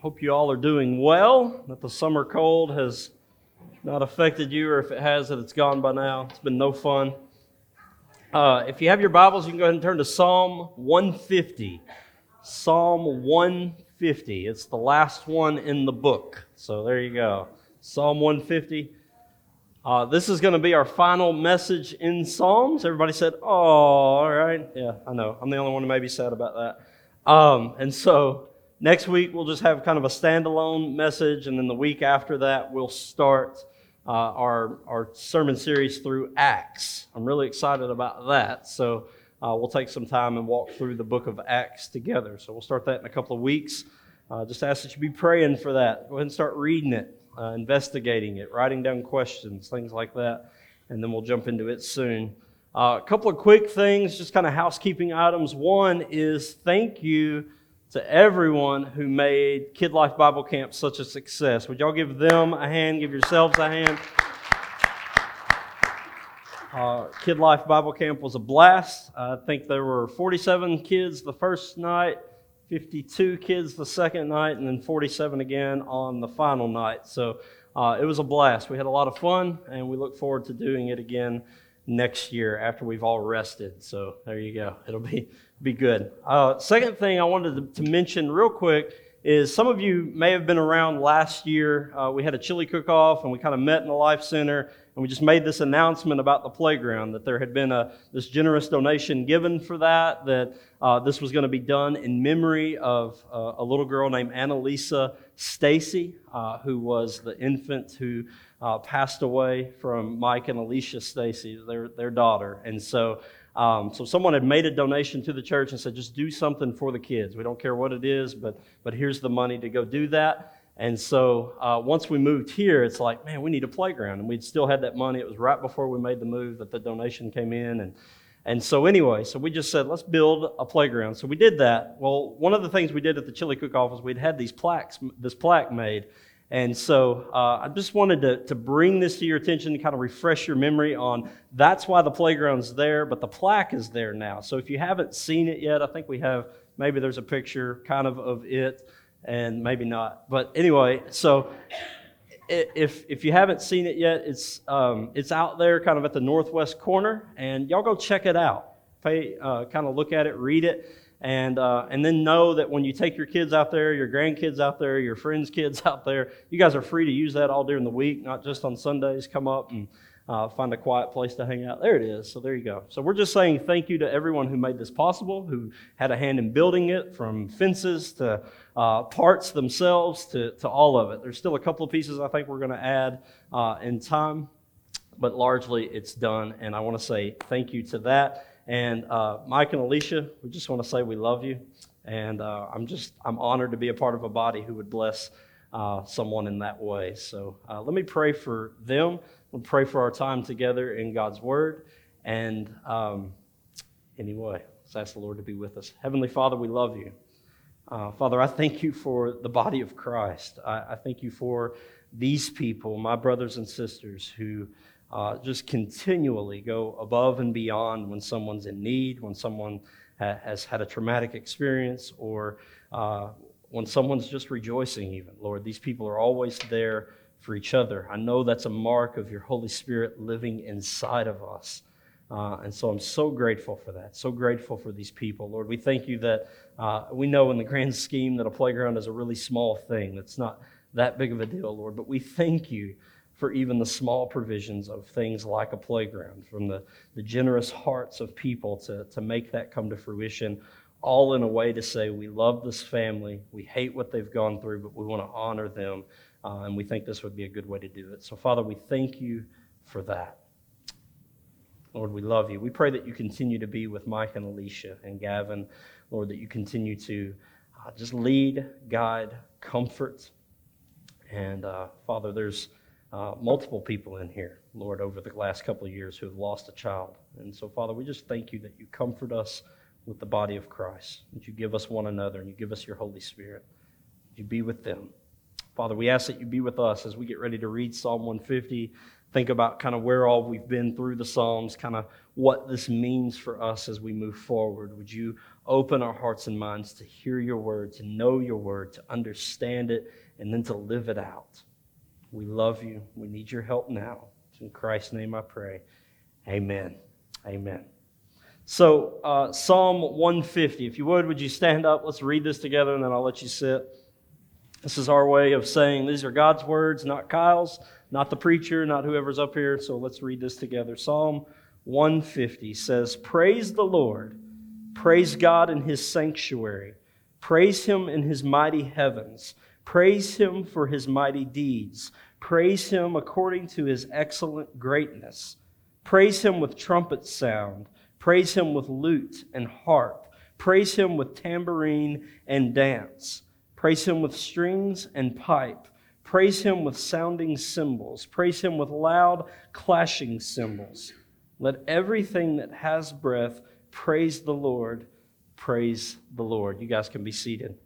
Hope you all are doing well, that the summer cold has not affected you, or if it has, that it's gone by now. It's been no fun. Uh, if you have your Bibles, you can go ahead and turn to Psalm 150. Psalm 150. It's the last one in the book. So there you go. Psalm 150. Uh, this is going to be our final message in Psalms. Everybody said, oh, all right. Yeah, I know. I'm the only one who may be sad about that. Um, and so next week, we'll just have kind of a standalone message. And then the week after that, we'll start uh, our, our sermon series through Acts. I'm really excited about that. So uh, we'll take some time and walk through the book of Acts together. So we'll start that in a couple of weeks. Uh, just ask that you be praying for that. Go ahead and start reading it uh, investigating it, writing down questions, things like that, and then we'll jump into it soon. Uh, a couple of quick things, just kind of housekeeping items. One is thank you to everyone who made Kid Life Bible Camp such a success. Would y'all give them a hand? Give yourselves a hand. Uh, Kid Life Bible Camp was a blast. I think there were 47 kids the first night, 52 kids the second night, and then 47 again on the final night. So uh, it was a blast. We had a lot of fun, and we look forward to doing it again next year after we've all rested. So there you go. It'll be be good. Uh, second thing I wanted to, to, mention real quick is some of you may have been around last year. Uh, we had a chili cook-off, and we kind of met in the Life Center and we just made this announcement about the playground that there had been a, this generous donation given for that, that uh, this was going to be done in memory of uh, a little girl named Annalisa Stacy, uh, who was the infant who uh, passed away from Mike and Alicia Stacy, their, their daughter. And so, um, so someone had made a donation to the church and said, just do something for the kids. We don't care what it is, but, but here's the money to go do that. And so uh, once we moved here, it's like, man, we need a playground. And we'd still had that money. It was right before we made the move that the donation came in. And, and so, anyway, so we just said, let's build a playground. So we did that. Well, one of the things we did at the chili cook off is we'd had these plaques, this plaque made. And so uh, I just wanted to, to bring this to your attention to kind of refresh your memory on that's why the playground's there, but the plaque is there now. So if you haven't seen it yet, I think we have, maybe there's a picture kind of of it and maybe not. But anyway, so if if you haven't seen it yet, it's um, it's out there, kind of at the northwest corner, and y'all go check it out. Pay, uh, kind of look at it, read it, and uh, and then know that when you take your kids out there, your grandkids out there, your friends' kids out there, you guys are free to use that all during the week, not just on Sundays. Come up and uh, find a quiet place to hang out. There it is. So there you go. So we're just saying thank you to everyone who made this possible, who had a hand in building it, from fences to uh, parts themselves to, to all of it. There's still a couple of pieces I think we're going to add uh, in time, but largely it's done. And I want to say thank you to that. And uh, Mike and Alicia, we just want to say we love you. And uh, I'm just I'm honored to be a part of a body who would bless uh, someone in that way. So let me pray for them. We'll pray for our time together in God's Word. And um, anyway, let's ask the Lord to be with us. Heavenly Father, we love you. Uh, Father, I thank you for the body of Christ. I, I, thank you for these people, my brothers and sisters, who uh, just continually go above and beyond when someone's in need, when someone ha- has had a traumatic experience, or uh, when someone's just rejoicing, even. Lord, these people are always there for each other. I know that's a mark of your Holy Spirit living inside of us. Uh, and so I'm so grateful for that. So grateful for these people. Lord, we thank you that uh, we know in the grand scheme that a playground is a really small thing. That's not that big of a deal, Lord. But we thank you for even the small provisions of things like a playground, from the, the generous hearts of people to, to make that come to fruition, all in a way to say, we love this family, we hate what they've gone through, but we want to honor them uh, and we think this would be a good way to do it. So, Father, we thank you for that. Lord, we love you. We pray that you continue to be with Mike and Alicia and Gavin. Lord, that you continue to uh, just lead, guide, comfort. And uh, Father, there's uh, multiple people in here, Lord, over the last couple of years who have lost a child. And so, Father, we just thank you that you comfort us with the body of Christ, that you give us one another and you give us your Holy Spirit. You be with them. Father, we ask that you be with us as we get ready to read Psalm 150. Think about kind of where all we've been through the Psalms, kind of what this means for us as we move forward. Would you open our hearts and minds to hear your word, to know your word, to understand it, and then to live it out? We love you. We need your help now. In Christ's name I pray. Amen. Amen. So, uh, Psalm 150. If you would, would you stand up? Let's read this together and then I'll let you sit. This is our way of saying these are God's words, not Kyle's, not the preacher, not whoever's up here. So let's read this together. Psalm 150 says, Praise the Lord, praise God in his sanctuary, praise him in his mighty heavens, praise him for his mighty deeds, praise him according to his excellent greatness, praise him with trumpet sound, praise him with lute and harp, praise him with tambourine and dance. Praise him with strings and pipe. Praise him with sounding cymbals. Praise him with loud clashing cymbals. Let everything that has breath praise the Lord. Praise the Lord. You guys can be seated.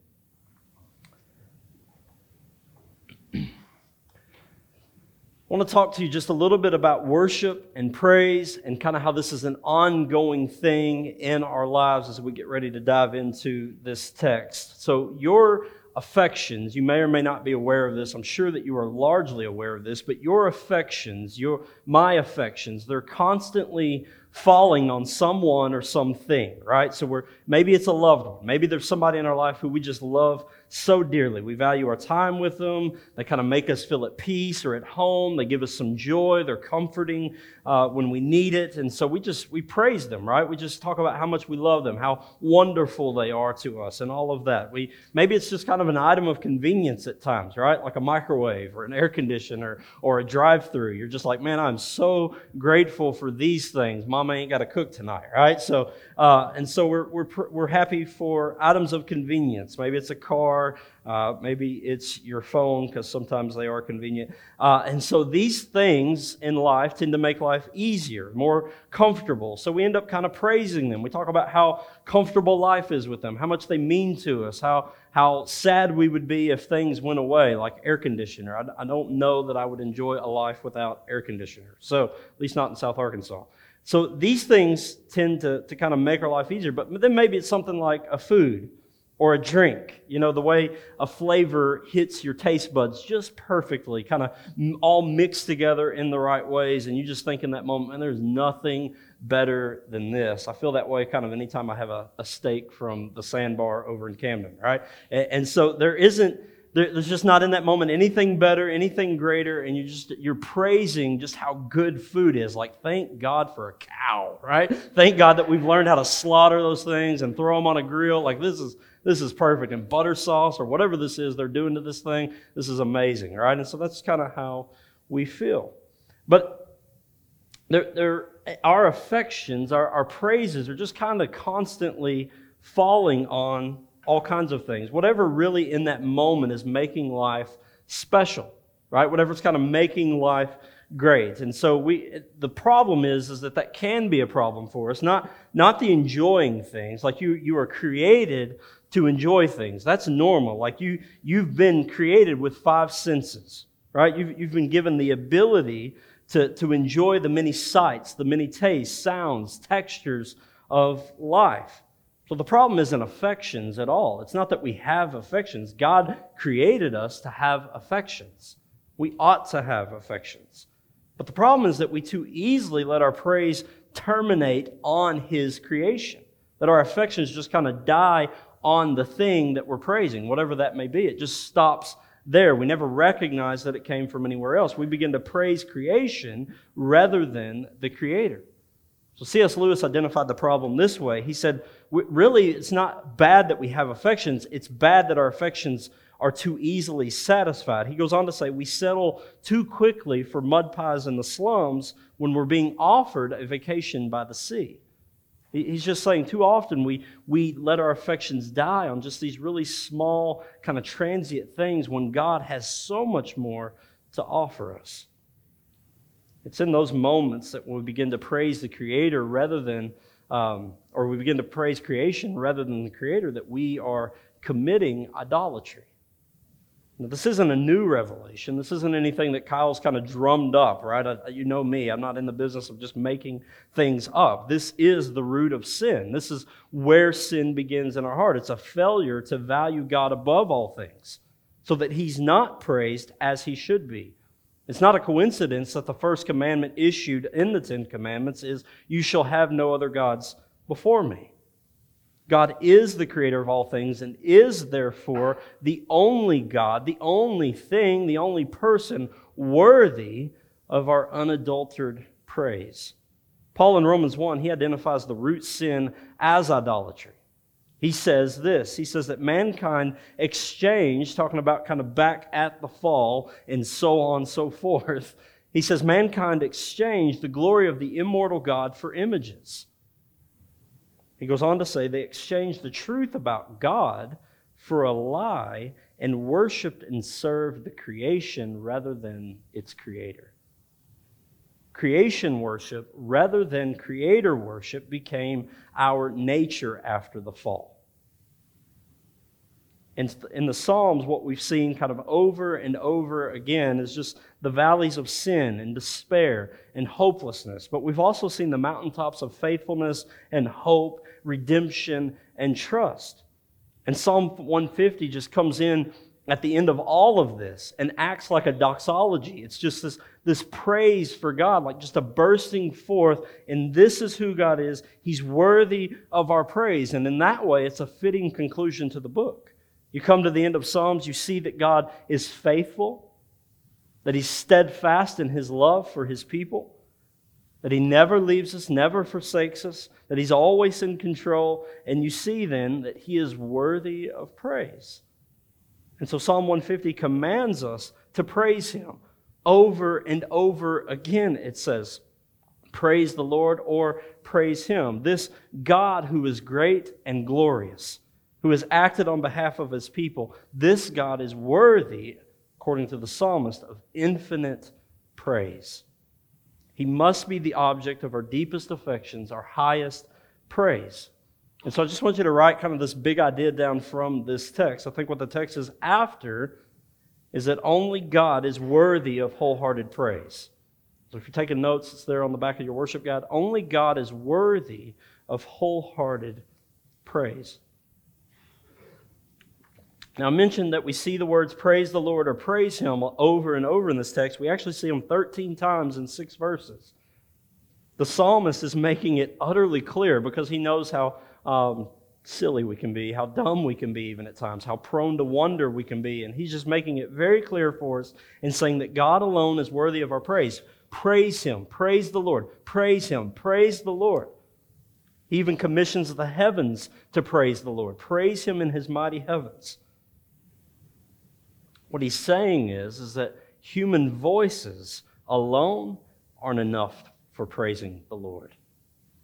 I want to talk to you just a little bit about worship and praise and kind of how this is an ongoing thing in our lives as we get ready to dive into this text. So, your affections, you may or may not be aware of this. I'm sure that you are largely aware of this, but your affections, your my affections, they're constantly falling on someone or something, right? So we're maybe it's a loved one. Maybe there's somebody in our life who we just love so dearly. We value our time with them. They kind of make us feel at peace or at home. They give us some joy. They're comforting uh, when we need it. And so we just we praise them, right? We just talk about how much we love them, how wonderful they are to us, and all of that. We maybe it's just kind of an item of convenience at times, right? Like a microwave or an air conditioner or a drive-through. You're just like, man, I'm so grateful for these things. Mama ain't got to cook tonight, right? So uh, and so we're we're we're happy for items of convenience. Maybe it's a car car. Uh, maybe it's your phone because sometimes they are convenient. Uh, and so these things in life tend to make life easier, more comfortable. So we end up kind of praising them. We talk about how comfortable life is with them, how much they mean to us, how, how sad we would be if things went away, like air conditioner. I, I don't know that I would enjoy a life without air conditioner. So, at least not in South Arkansas. So these things tend to, to kind of make our life easier. But then maybe it's something like a food or a drink. You know, the way a flavor hits your taste buds just perfectly, kind of all mixed together in the right ways. And you just think in that moment, man, there's nothing better than this. I feel that way kind of anytime I have a, a steak from the sandbar over in Camden, right? And, and so there isn't there's just not in that moment anything better, anything greater, and you just you're praising just how good food is. Like thank God for a cow, right? Thank God that we've learned how to slaughter those things and throw them on a grill. Like this is this is perfect. And butter sauce or whatever this is they're doing to this thing, this is amazing, right? And so that's kind of how we feel. But they're, they're, our affections, our, our praises are just kind of constantly falling on all kinds of things. Whatever really in that moment is making life special, right? Whatever's kind of making life great. And so we the problem is is that that can be a problem for us, not not the enjoying things. Like you you are created to enjoy things. That's normal. Like you, you've been created with five senses, right? You've, you've been given the ability to, to enjoy the many sights, the many tastes, sounds, textures of life. So the problem isn't affections at all. It's not that we have affections. God created us to have affections. We ought to have affections. But the problem is that we too easily let our praise terminate on His creation, that our affections just kind of die on the thing that we're praising, whatever that may be. It just stops there. We never recognize that it came from anywhere else. We begin to praise creation rather than the Creator. So C.S. Lewis identified the problem this way. He said, really, it's not bad that we have affections, it's bad that our affections are too easily satisfied. He goes on to say, we settle too quickly for mud pies in the slums when we're being offered a vacation by the sea. He's just saying too often we, we let our affections die on just these really small, kind of transient things when God has so much more to offer us. It's in those moments that we begin to praise the Creator rather than, um, or we begin to praise creation rather than the Creator, that we are committing idolatry. Now, this isn't a new revelation. This isn't anything that Kyle's kind of drummed up, right? I, you know me, I'm not in the business of just making things up. This is the root of sin. This is where sin begins in our heart. It's a failure to value God above all things so that he's not praised as he should be. It's not a coincidence that the first commandment issued in the Ten Commandments is, You shall have no other gods before me. God is the creator of all things and is therefore the only God, the only thing, the only person worthy of our unadulterated praise. Paul in Romans 1, he identifies the root sin as idolatry. He says this He says that mankind exchanged, talking about kind of back at the fall and so on and so forth. He says mankind exchanged the glory of the immortal God for images he goes on to say they exchanged the truth about God for a lie and worshiped and served the creation rather than its creator. Creation worship rather than creator worship became our nature after the fall. In, in the Psalms, what we've seen kind of over and over again is just the valleys of sin and despair and hopelessness. But we've also seen the mountaintops of faithfulness and hope, redemption, and trust. And Psalm 150 just comes in at the end of all of this and acts like a doxology. It's just this, this praise for God, like just a bursting forth. And this is who God is. He's worthy of our praise. And in that way, it's a fitting conclusion to the book. You come to the end of Psalms, you see that God is faithful, that He's steadfast in His love for His people, that He never leaves us, never forsakes us, that He's always in control, and you see then that He is worthy of praise. And so Psalm 150 commands us to praise Him over and over again, it says. Praise the Lord or praise Him. This God who is great and glorious who has acted on behalf of his people, this God is worthy, according to the psalmist, of infinite praise. He must be the object of our deepest affections, our highest praise. And so I just want you to write kind of this big idea down from this text. I think what the text is after is that only God is worthy of wholehearted praise. So if you're taking notes, it's there on the back of your worship guide. Only God is worthy of wholehearted praise. Now, I mentioned that we see the words praise the Lord or praise Him over and over in this text. We actually see them 13 times in six verses. The psalmist is making it utterly clear because he knows how um, silly we can be, how dumb we can be, even at times, how prone to wonder we can be. And he's just making it very clear for us in saying that God alone is worthy of our praise. Praise Him, praise the Lord, praise Him, praise the Lord. He even commissions the heavens to praise the Lord. Praise Him in His mighty heavens. What he's saying is, is that human voices alone aren't enough for praising the Lord.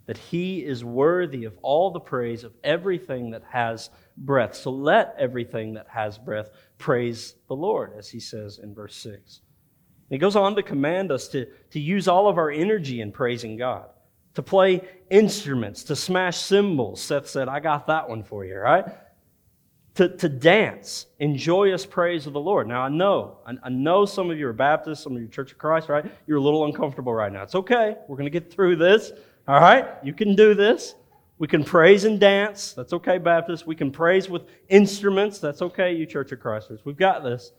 That he is worthy of all the praise of everything that has breath. So let everything that has breath praise the Lord, as he says in verse 6. He goes on to command us to, to use all of our energy in praising God, to play instruments, to smash cymbals. Seth said, I got that one for you, right? To, to dance in joyous praise of the Lord. Now, I know, I, I know some of you are Baptists, some of you Church of Christ, right? You're a little uncomfortable right now. It's okay. We're going to get through this. All right? You can do this. We can praise and dance. That's okay, Baptists. We can praise with instruments. That's okay, you Church of Christers. We've got this.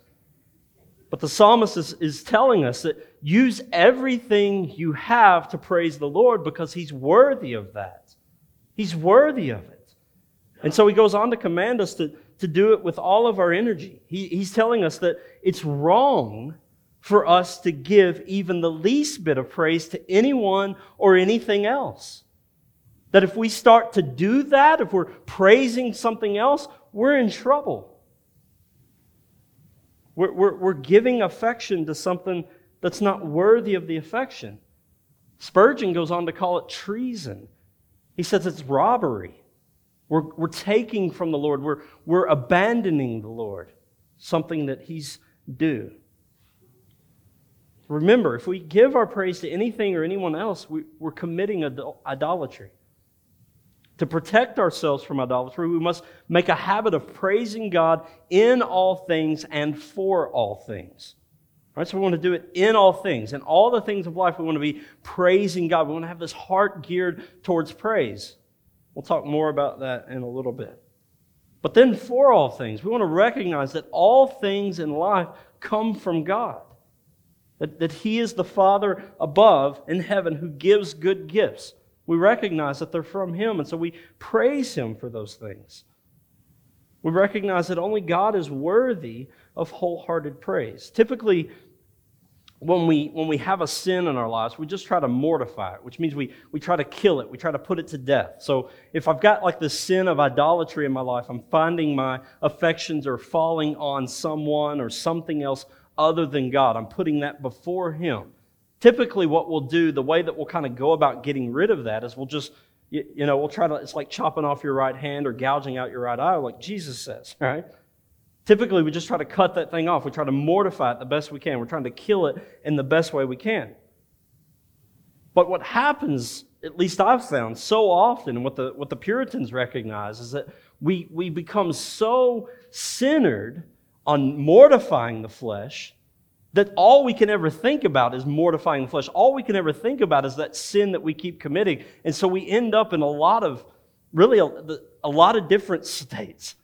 But the psalmist is, is telling us that use everything you have to praise the Lord because he's worthy of that. He's worthy of it. And so he goes on to command us to, to do it with all of our energy. He, he's telling us that it's wrong for us to give even the least bit of praise to anyone or anything else. That if we start to do that, if we're praising something else, we're in trouble. We're, we're, we're giving affection to something that's not worthy of the affection. Spurgeon goes on to call it treason. He says it's robbery. We're, we're taking from the Lord, we're, we're abandoning the Lord, something that He's due. Remember, if we give our praise to anything or anyone else, we, we're committing idolatry. To protect ourselves from idolatry, we must make a habit of praising God in all things and for all things. Right? So we want to do it in all things. In all the things of life, we want to be praising God. We want to have this heart geared towards praise. We'll talk more about that in a little bit. But then, for all things, we want to recognize that all things in life come from God. That, that He is the Father above in heaven who gives good gifts. We recognize that they're from Him, and so we praise Him for those things. We recognize that only God is worthy of wholehearted praise. Typically, when we, when we have a sin in our lives, we just try to mortify it, which means we, we try to kill it. We try to put it to death. So if I've got like the sin of idolatry in my life, I'm finding my affections are falling on someone or something else other than God. I'm putting that before Him. Typically, what we'll do, the way that we'll kind of go about getting rid of that is we'll just, you, you know, we'll try to, it's like chopping off your right hand or gouging out your right eye, like Jesus says, right? Typically, we just try to cut that thing off. We try to mortify it the best we can. We're trying to kill it in the best way we can. But what happens, at least I've found so often, what the, what the Puritans recognize, is that we, we become so centered on mortifying the flesh that all we can ever think about is mortifying the flesh. All we can ever think about is that sin that we keep committing. And so we end up in a lot of, really, a, a lot of different states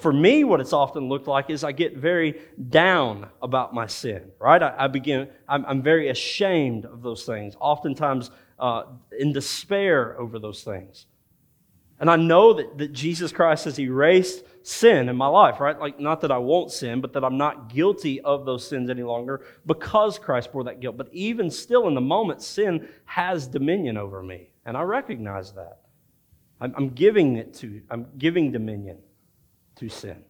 for me, what it's often looked like is I get very down about my sin, right? I, I begin, I'm, I'm, very ashamed of those things, oftentimes uh, in despair over those things. And I know that, that Jesus Christ has erased sin in my life, right? Like, not that I won't sin, but that I'm not guilty of those sins any longer because Christ bore that guilt. But even still, in the moment, sin has dominion over me. And I recognize that. I'm, I'm giving it to, I'm giving dominion to sin.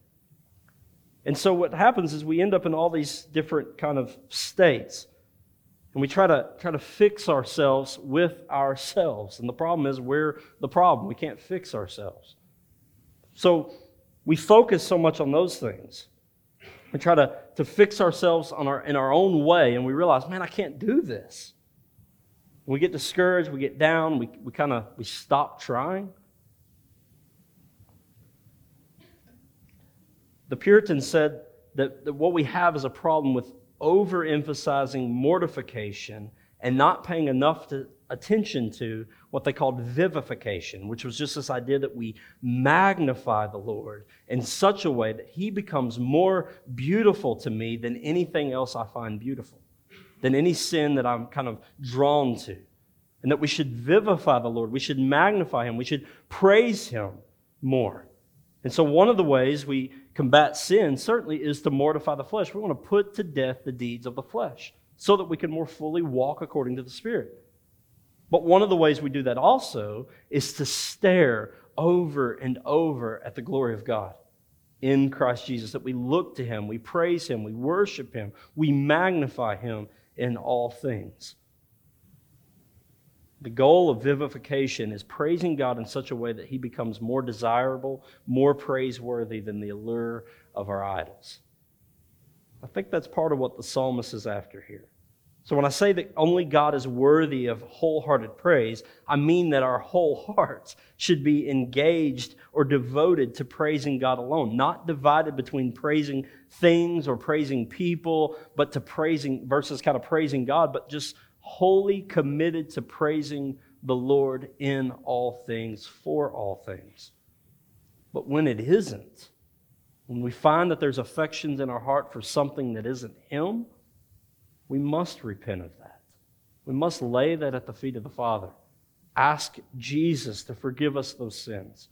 And so what happens is we end up in all these different kind of states. And we try to try to fix ourselves with ourselves. And the problem is we're the problem. We can't fix ourselves. So we focus so much on those things. We try to, to fix ourselves on our, in our own way, and we realize, man, I can't do this. We get discouraged, we get down, we, we kind of we stop trying. The Puritans said that, that what we have is a problem with overemphasizing mortification and not paying enough to, attention to what they called vivification, which was just this idea that we magnify the Lord in such a way that He becomes more beautiful to me than anything else I find beautiful, than any sin that I'm kind of drawn to. And that we should vivify the Lord, we should magnify Him, we should praise Him more. And so, one of the ways we combat sin certainly is to mortify the flesh. We want to put to death the deeds of the flesh so that we can more fully walk according to the Spirit. But one of the ways we do that also is to stare over and over at the glory of God in Christ Jesus, that we look to Him, we praise Him, we worship Him, we magnify Him in all things. The goal of vivification is praising God in such a way that He becomes more desirable, more praiseworthy than the allure of our idols. I think that's part of what the psalmist is after here. So when I say that only God is worthy of wholehearted praise, I mean that our whole hearts should be engaged or devoted to praising God alone, not divided between praising things or praising people, but to praising versus kind of praising God, but just wholly committed to praising the Lord in all things, for all things. But when it isn't, when we find that there's affections in our heart for something that isn't Him, we must repent of that. We must lay that at the feet of the Father. Ask Jesus to forgive us those sins.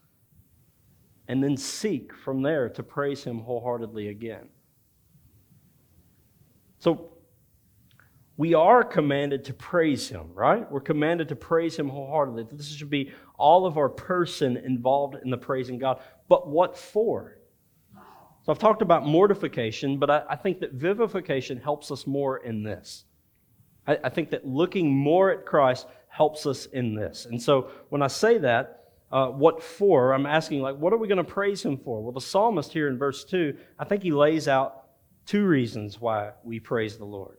And then seek from there to praise Him wholeheartedly again. So, we are commanded to praise him, right? We're commanded to praise him wholeheartedly. This should be all of our person involved in the praising God. But what for? So I've talked about mortification, but I, I think that vivification helps us more in this. I, I, think that looking more at Christ helps us in this. And so when I say that, uh, what for? I'm asking, like, what are we going to praise him for? Well, the psalmist here in verse 2, I think he lays out two reasons why we praise the Lord.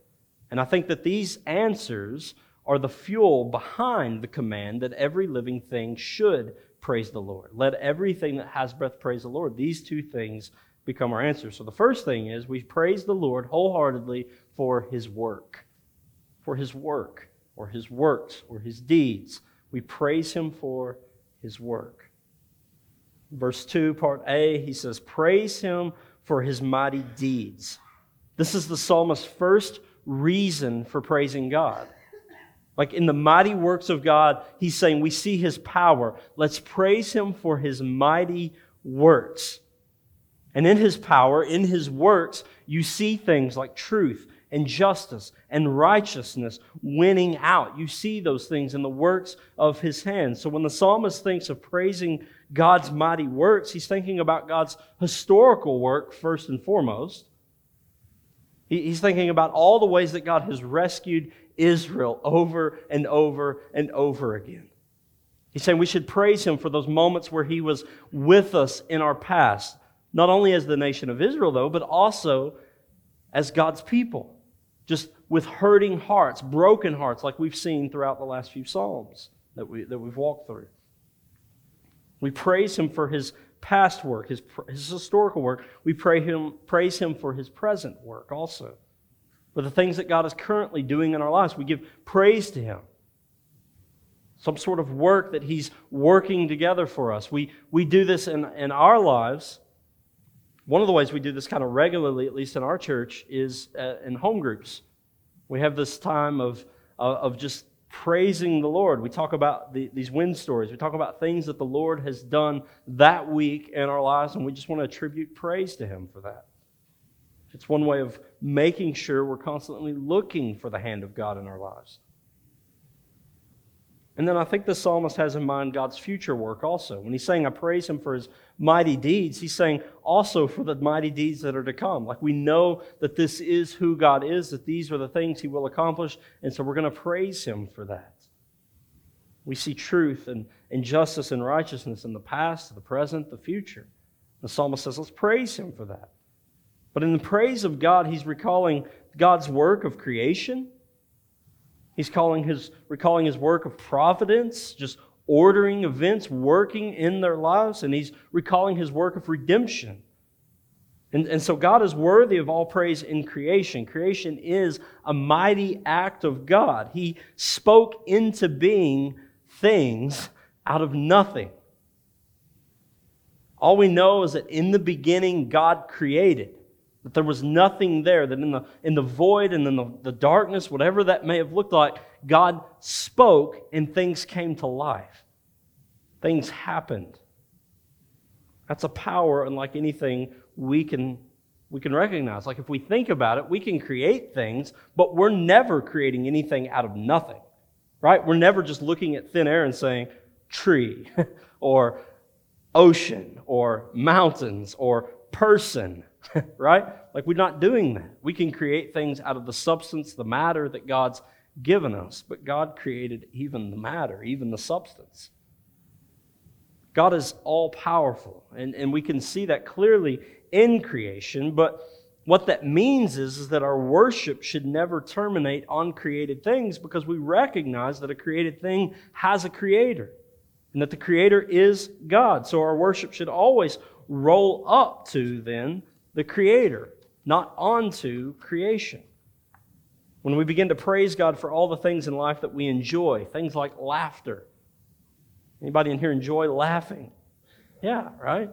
And I think that these answers are the fuel behind the command that every living thing should praise the Lord. Let everything that has breath praise the Lord. These two things become our answer. So the first thing is we praise the Lord wholeheartedly for his work, for his work, or his works, or his deeds. We praise him for his work. Verse 2, part A, he says, Praise him for his mighty deeds. This is the psalmist's first reason for praising God. Like in the mighty works of God, he's saying, We see his power. Let's praise him for his mighty works. And in his power, in his works, you see things like truth and justice and righteousness winning out. You see those things in the works of his hands. So when the psalmist thinks of praising God's mighty works, he's thinking about God's historical work first and foremost. He's thinking about all the ways that God has rescued Israel over and over and over again. He's saying we should praise him for those moments where he was with us in our past, not only as the nation of Israel, though, but also as God's people, just with hurting hearts, broken hearts, like we've seen throughout the last few Psalms that, we, that we've walked through. We praise him for his past work, his, his historical work. We pray him, praise him for his present work also. For the things that God is currently doing in our lives, we give praise to him. Some sort of work that he's working together for us. We, we do this in, in our lives. One of the ways we do this kind of regularly, at least in our church, is uh, in home groups. We have this time of, uh, of just praising the Lord. We talk about the, these win stories. We talk about things that the Lord has done that week in our lives, and we just want to attribute praise to Him for that. It's one way of making sure we're constantly looking for the hand of God in our lives. And then I think the psalmist has in mind God's future work also. When he's saying, I praise him for his mighty deeds, he's saying also for the mighty deeds that are to come. Like we know that this is who God is, that these are the things he will accomplish, and so we're going to praise him for that. We see truth and, and justice and righteousness in the past, the present, the future. The psalmist says, let's praise him for that. But in the praise of God, he's recalling God's work of creation He's calling his, recalling his work of providence, just ordering events, working in their lives, and he's recalling his work of redemption. And, and so God is worthy of all praise in creation. Creation is a mighty act of God. He spoke into being things out of nothing. All we know is that in the beginning, God created. That there was nothing there, that in the, in the void and in the, the darkness, whatever that may have looked like, God spoke and things came to life. Things happened. That's a power unlike anything we can, we can recognize. Like if we think about it, we can create things, but we're never creating anything out of nothing, right? We're never just looking at thin air and saying, tree, or ocean, or mountains, or person right? Like we're not doing that. We can create things out of the substance, the matter that God's given us, but God created even the matter, even the substance. God is all powerful, and, and we can see that clearly in creation, but what that means is, is that our worship should never terminate on created things because we recognize that a created thing has a creator and that the creator is God. So our worship should always roll up to then the Creator, not onto creation. When we begin to praise God for all the things in life that we enjoy, things like laughter. Anybody in here enjoy laughing? Yeah, right?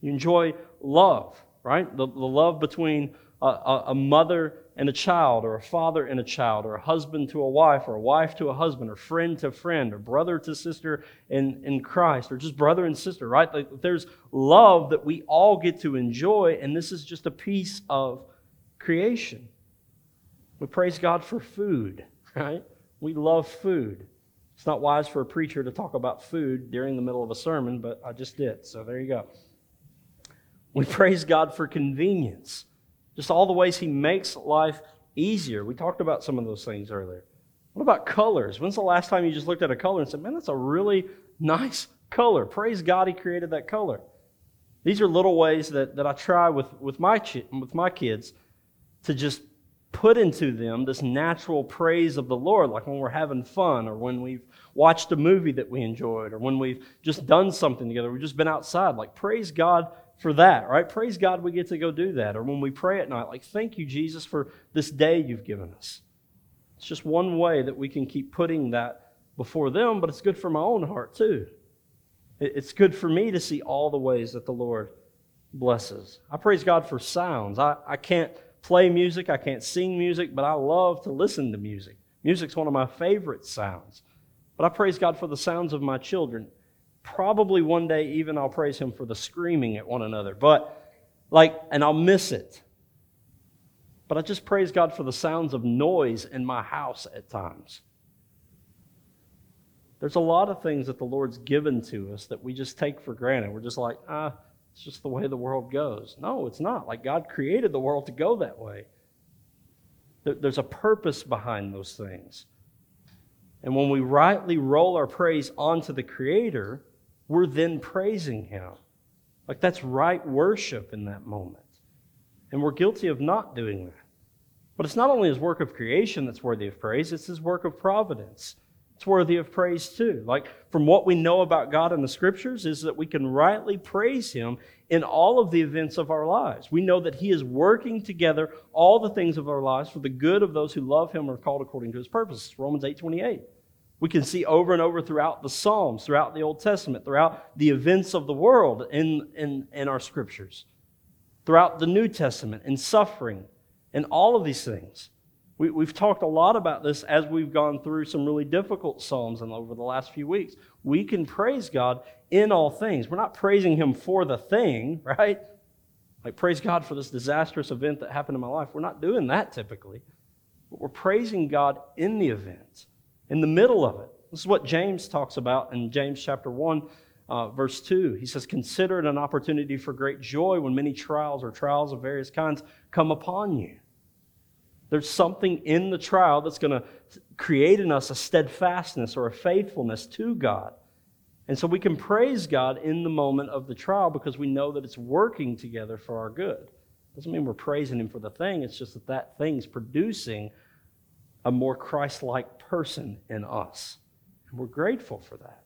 You enjoy love, right? The, the love between a, a, a mother and a child, or a father and a child, or a husband to a wife, or a wife to a husband, or friend to friend, or brother to sister in, in Christ, or just brother and sister, right? Like there's love that we all get to enjoy, and this is just a piece of creation. We praise God for food, right? We love food. It's not wise for a preacher to talk about food during the middle of a sermon, but I just did, so there you go. We praise God for convenience. Just all the ways He makes life easier. We talked about some of those things earlier. What about colors? When's the last time you just looked at a color and said, man, that's a really nice color? Praise God He created that color. These are little ways that, that I try with, with, my, with my kids to just put into them this natural praise of the Lord, like when we're having fun or when we've watched a movie that we enjoyed or when we've just done something together. We've just been outside. Like, praise God for that, right? Praise God we get to go do that. Or when we pray at night, like, thank you, Jesus, for this day you've given us. It's just one way that we can keep putting that before them, but it's good for my own heart too. It's good for me to see all the ways that the Lord blesses. I praise God for sounds. I, I can't play music, I can't sing music, but I love to listen to music. Music's one of my favorite sounds. But I praise God for the sounds of my children. Probably one day, even I'll praise Him for the screaming at one another. But, like, and I'll miss it. But I just praise God for the sounds of noise in my house at times. There's a lot of things that the Lord's given to us that we just take for granted. We're just like, ah, it's just the way the world goes. No, it's not. Like God created the world to go that way. There's a purpose behind those things. And when we rightly roll our praise onto the Creator, we're then praising Him. Like that's right worship in that moment. And we're guilty of not doing that. But it's not only His work of creation that's worthy of praise, it's His work of providence. It's worthy of praise too. Like from what we know about God in the scriptures is that we can rightly praise him in all of the events of our lives. We know that he is working together all the things of our lives for the good of those who love him or are called according to his purposes. Romans 8:28. We can see over and over throughout the Psalms, throughout the Old Testament, throughout the events of the world in, in, in our scriptures, throughout the New Testament, in suffering, and all of these things we, have talked a lot about this as we've gone through some really difficult Psalms and over the last few weeks. We can praise God in all things. We're not praising Him for the thing, right? Like, praise God for this disastrous event that happened in my life. We're not doing that typically. But we're praising God in the event, in the middle of it. This is what James talks about in James chapter 1, uh, verse 2. He says, Consider it an opportunity for great joy when many trials or trials of various kinds come upon you there's something in the trial that's going to create in us a steadfastness or a faithfulness to God. And so we can praise God in the moment of the trial because we know that it's working together for our good. Doesn't mean we're praising Him for the thing, it's just that that thing's producing a more Christ like person in us. And we're grateful for that.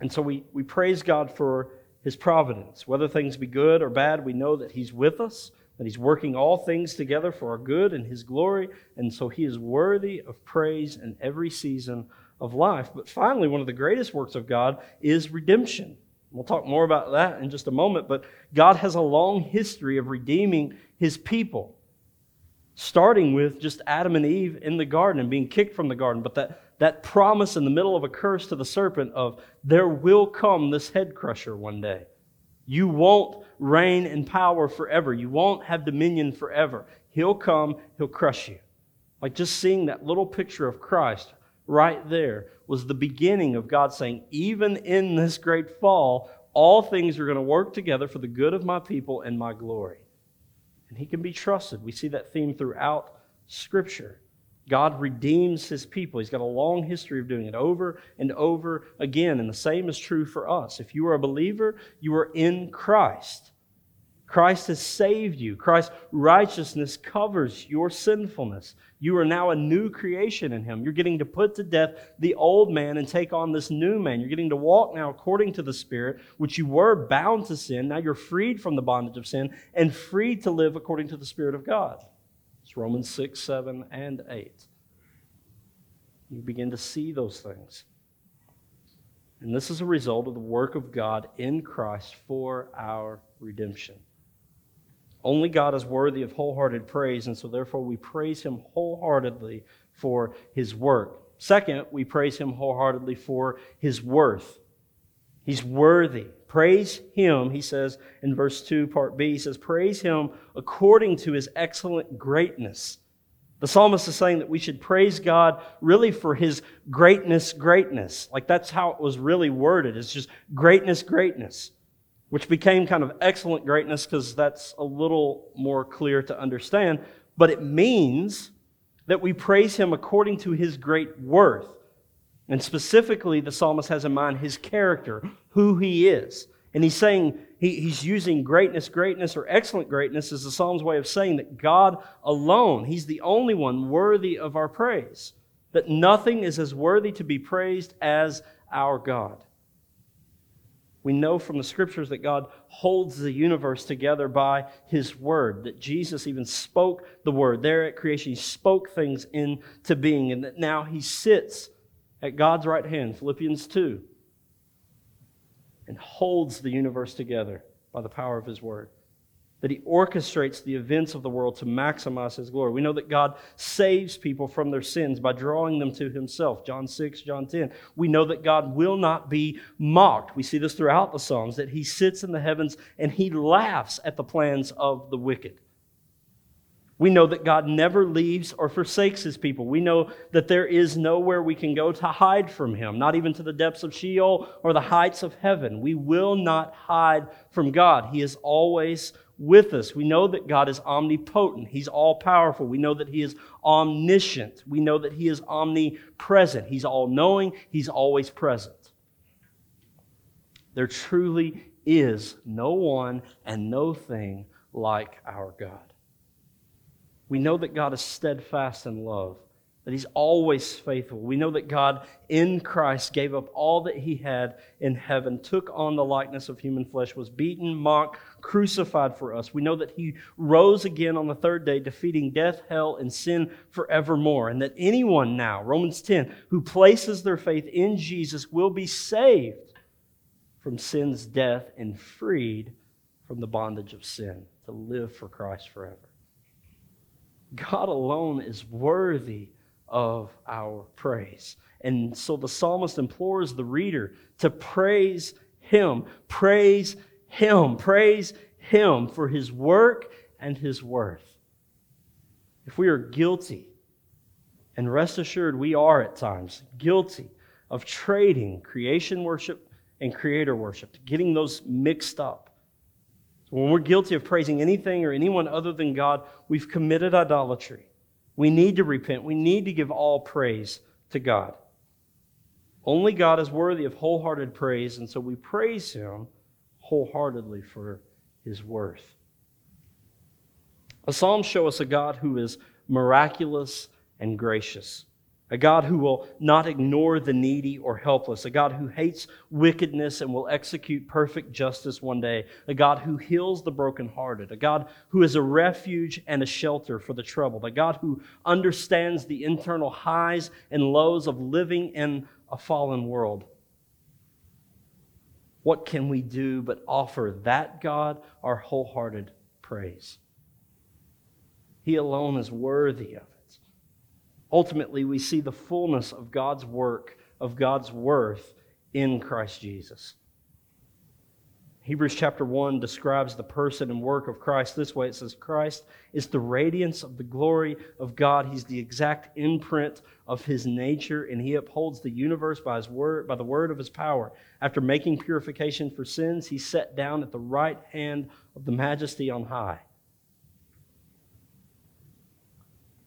And so we, we praise God for His providence. Whether things be good or bad, we know that He's with us that He's working all things together for our good and His glory, and so He is worthy of praise in every season of life. But finally, one of the greatest works of God is redemption. We'll talk more about that in just a moment, but God has a long history of redeeming His people, starting with just Adam and Eve in the garden and being kicked from the garden. But that, that promise in the middle of a curse to the serpent of there will come this head crusher one day. You won't reign in power forever. You won't have dominion forever. He'll come, he'll crush you. Like just seeing that little picture of Christ right there was the beginning of God saying, even in this great fall, all things are going to work together for the good of my people and my glory. And he can be trusted. We see that theme throughout Scripture. God redeems his people. He's got a long history of doing it over and over again. And the same is true for us. If you are a believer, you are in Christ. Christ has saved you. Christ's righteousness covers your sinfulness. You are now a new creation in Him. You're getting to put to death the old man and take on this new man. You're getting to walk now according to the Spirit, which you were bound to sin. Now you're freed from the bondage of sin and free to live according to the Spirit of God. It's Romans 6, 7, and 8. You begin to see those things. And this is a result of the work of God in Christ for our redemption. Only God is worthy of wholehearted praise, and so therefore we praise Him wholeheartedly for His work. Second, we praise Him wholeheartedly for His worth. He's worthy. Praise him, he says in verse 2, part B, he says, Praise him according to his excellent greatness. The psalmist is saying that we should praise God really for his greatness, greatness. Like that's how it was really worded. It's just greatness, greatness, which became kind of excellent greatness because that's a little more clear to understand. But it means that we praise him according to his great worth. And specifically, the psalmist has in mind his character, who he is. And he's saying he, he's using greatness, greatness, or excellent greatness as the Psalm's way of saying that God alone, He's the only one worthy of our praise. That nothing is as worthy to be praised as our God. We know from the scriptures that God holds the universe together by His Word, that Jesus even spoke the Word. There at creation, He spoke things into being, and that now He sits at God's right hand, Philippians 2, and holds the universe together by the power of His Word that he orchestrates the events of the world to maximize his glory. We know that God saves people from their sins by drawing them to himself. John 6, John 10. We know that God will not be mocked. We see this throughout the Psalms that he sits in the heavens and he laughs at the plans of the wicked. We know that God never leaves or forsakes his people. We know that there is nowhere we can go to hide from him, not even to the depths of Sheol or the heights of heaven. We will not hide from God. He is always with us. We know that God is omnipotent. He's all powerful. We know that He is omniscient. We know that He is omnipresent. He's all knowing. He's always present. There truly is no one and no thing like our God. We know that God is steadfast in love that he's always faithful. We know that God in Christ gave up all that he had in heaven, took on the likeness of human flesh, was beaten, mocked, crucified for us. We know that he rose again on the third day, defeating death, hell, and sin forevermore. And that anyone now, Romans 10, who places their faith in Jesus will be saved from sin's death and freed from the bondage of sin to live for Christ forever. God alone is worthy of our praise. And so the psalmist implores the reader to praise him, praise him, praise him for his work and his worth. If we are guilty, and rest assured we are at times guilty of trading creation worship and creator worship, getting those mixed up. when we're guilty of praising anything or anyone other than God, we've committed idolatry. We need to repent. We need to give all praise to God. Only God is worthy of wholehearted praise, and so we praise Him wholeheartedly for His worth. The Psalms show us a God who is miraculous and gracious a God who will not ignore the needy or helpless, a God who hates wickedness and will execute perfect justice one day, a God who heals the brokenhearted, a God who is a refuge and a shelter for the troubled, a God who understands the internal highs and lows of living in a fallen world. What can we do but offer that God our wholehearted praise? He alone is worthy of it. Ultimately, we see the fullness of God's work, of God's worth in Christ Jesus. Hebrews chapter 1 describes the person and work of Christ this way it says, Christ is the radiance of the glory of God. He's the exact imprint of his nature, and he upholds the universe by, his word, by the word of his power. After making purification for sins, he sat down at the right hand of the majesty on high.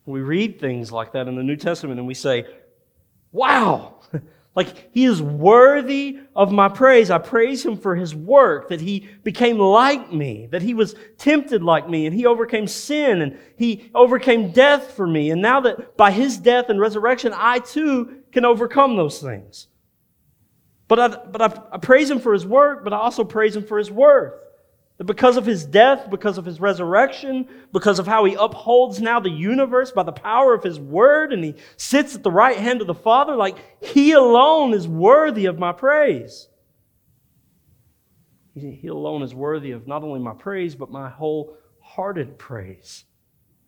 We read things like that in the New Testament and we say, wow, like he is worthy of my praise. I praise him for his work, that he became like me, that he was tempted like me, and he overcame sin and he overcame death for me. And now that by his death and resurrection, I too can overcome those things. But I, but I, I praise him for his work, but I also praise him for his worth. That because of his death, because of his resurrection, because of how he upholds now the universe by the power of his word, and he sits at the right hand of the Father, like he alone is worthy of my praise. He alone is worthy of not only my praise, but my wholehearted praise.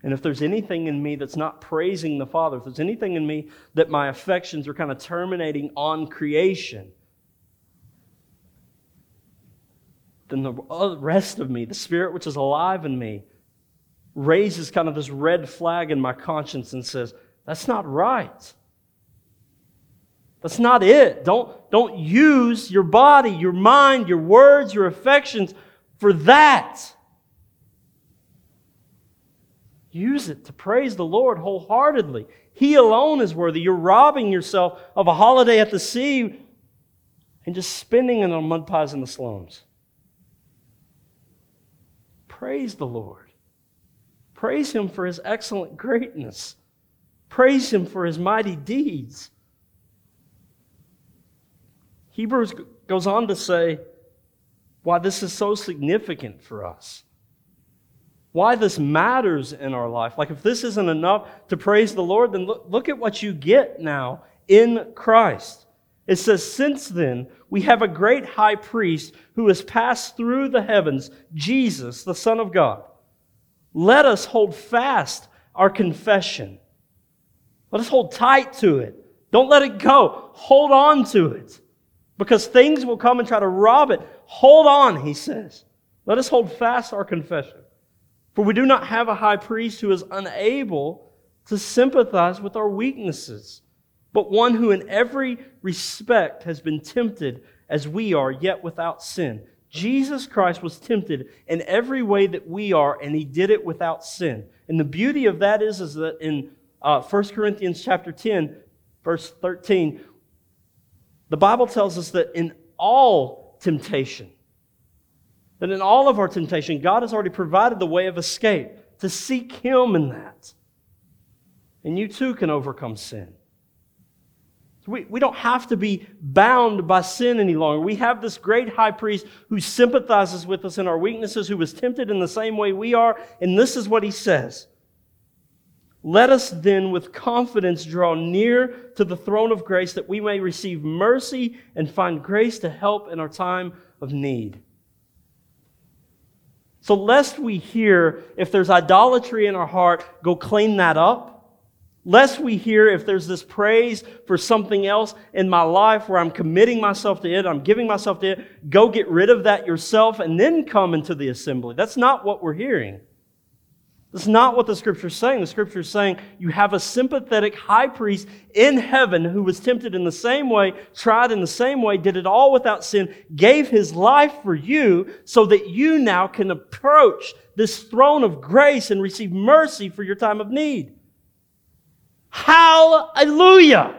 And if there's anything in me that's not praising the Father, if there's anything in me that my affections are kind of terminating on creation, then the rest of me, the spirit which is alive in me, raises kind of this red flag in my conscience and says, That's not right. That's not it. Don't, don't use your body, your mind, your words, your affections for that. Use it to praise the Lord wholeheartedly. He alone is worthy. You're robbing yourself of a holiday at the sea and just spending it on mud pies in the slums. Praise the Lord. Praise Him for His excellent greatness. Praise Him for His mighty deeds. Hebrews goes on to say why this is so significant for us. Why this matters in our life. Like, if this isn't enough to praise the Lord, then look, look at what you get now in Christ. It says, Since then, we have a great high priest who has passed through the heavens, Jesus, the Son of God. Let us hold fast our confession. Let us hold tight to it. Don't let it go. Hold on to it because things will come and try to rob it. Hold on, he says. Let us hold fast our confession. For we do not have a high priest who is unable to sympathize with our weaknesses, but one who in every respect has been tempted as we are, yet without sin. Jesus Christ was tempted in every way that we are, and he did it without sin. And the beauty of that is, is that in uh, 1 Corinthians chapter 10, verse 13, the Bible tells us that in all temptation, that in all of our temptation, God has already provided the way of escape to seek Him in that. And you too can overcome sin. We, we don't have to be bound by sin any longer. We have this great high priest who sympathizes with us in our weaknesses, who was tempted in the same way we are. And this is what he says let us then with confidence draw near to the throne of grace that we may receive mercy and find grace to help in our time of need. So, lest we hear if there's idolatry in our heart, go clean that up. Lest we hear if there's this praise for something else in my life where I'm committing myself to it, I'm giving myself to it, go get rid of that yourself and then come into the assembly. That's not what we're hearing. That's not what the scripture is saying. The scripture is saying you have a sympathetic high priest in heaven who was tempted in the same way, tried in the same way, did it all without sin, gave his life for you so that you now can approach this throne of grace and receive mercy for your time of need. Hallelujah!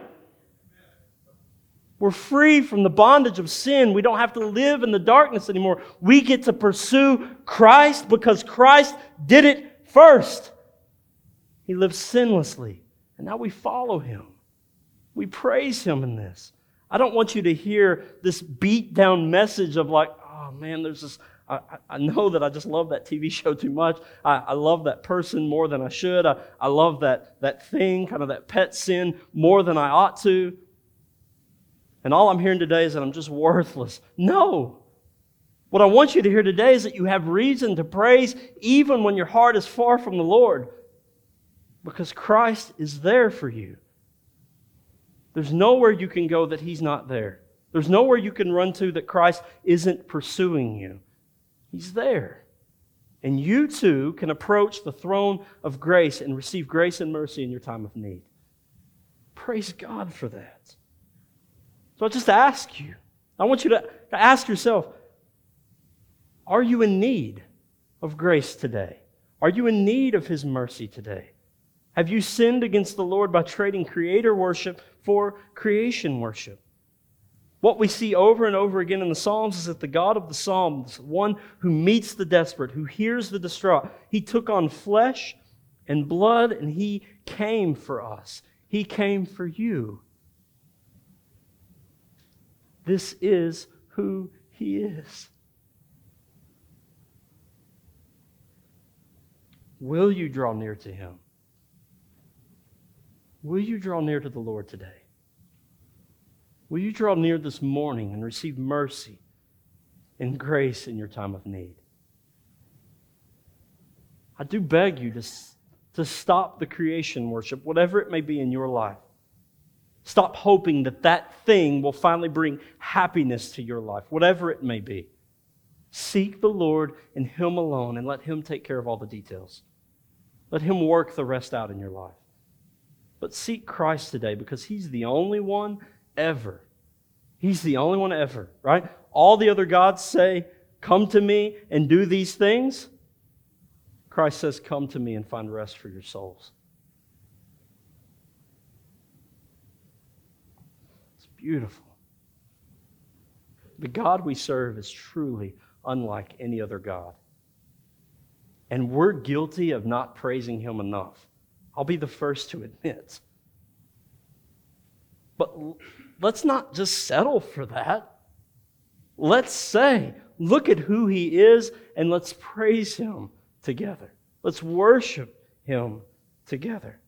We're free from the bondage of sin. We don't have to live in the darkness anymore. We get to pursue Christ because Christ did it First, he lived sinlessly, and now we follow him. We praise him in this. I don't want you to hear this beat down message of like, oh man, there's this. I, I know that I just love that TV show too much. I, I love that person more than I should. I, I love that, that thing, kind of that pet sin, more than I ought to. And all I'm hearing today is that I'm just worthless. No. What I want you to hear today is that you have reason to praise even when your heart is far from the Lord because Christ is there for you. There's nowhere you can go that He's not there. There's nowhere you can run to that Christ isn't pursuing you. He's there. And you too can approach the throne of grace and receive grace and mercy in your time of need. Praise God for that. So I just ask you, I want you to ask yourself, are you in need of grace today? Are you in need of His mercy today? Have you sinned against the Lord by trading creator worship for creation worship? What we see over and over again in the Psalms is that the God of the Psalms, one who meets the desperate, who hears the distraught, he took on flesh and blood and he came for us. He came for you. This is who he is. Will you draw near to him? Will you draw near to the Lord today? Will you draw near this morning and receive mercy and grace in your time of need? I do beg you to, to stop the creation worship, whatever it may be in your life. Stop hoping that that thing will finally bring happiness to your life, whatever it may be. Seek the Lord and Him alone and let Him take care of all the details. Let Him work the rest out in your life. But seek Christ today because He's the only one ever. He's the only one ever, right? All the other gods say, Come to me and do these things. Christ says, Come to me and find rest for your souls. It's beautiful. The God we serve is truly unlike any other God. And we're guilty of not praising Him enough. I'll be the first to admit. But let's not just settle for that. Let's say, look at who He is, and let's praise Him together. Let's worship Him together.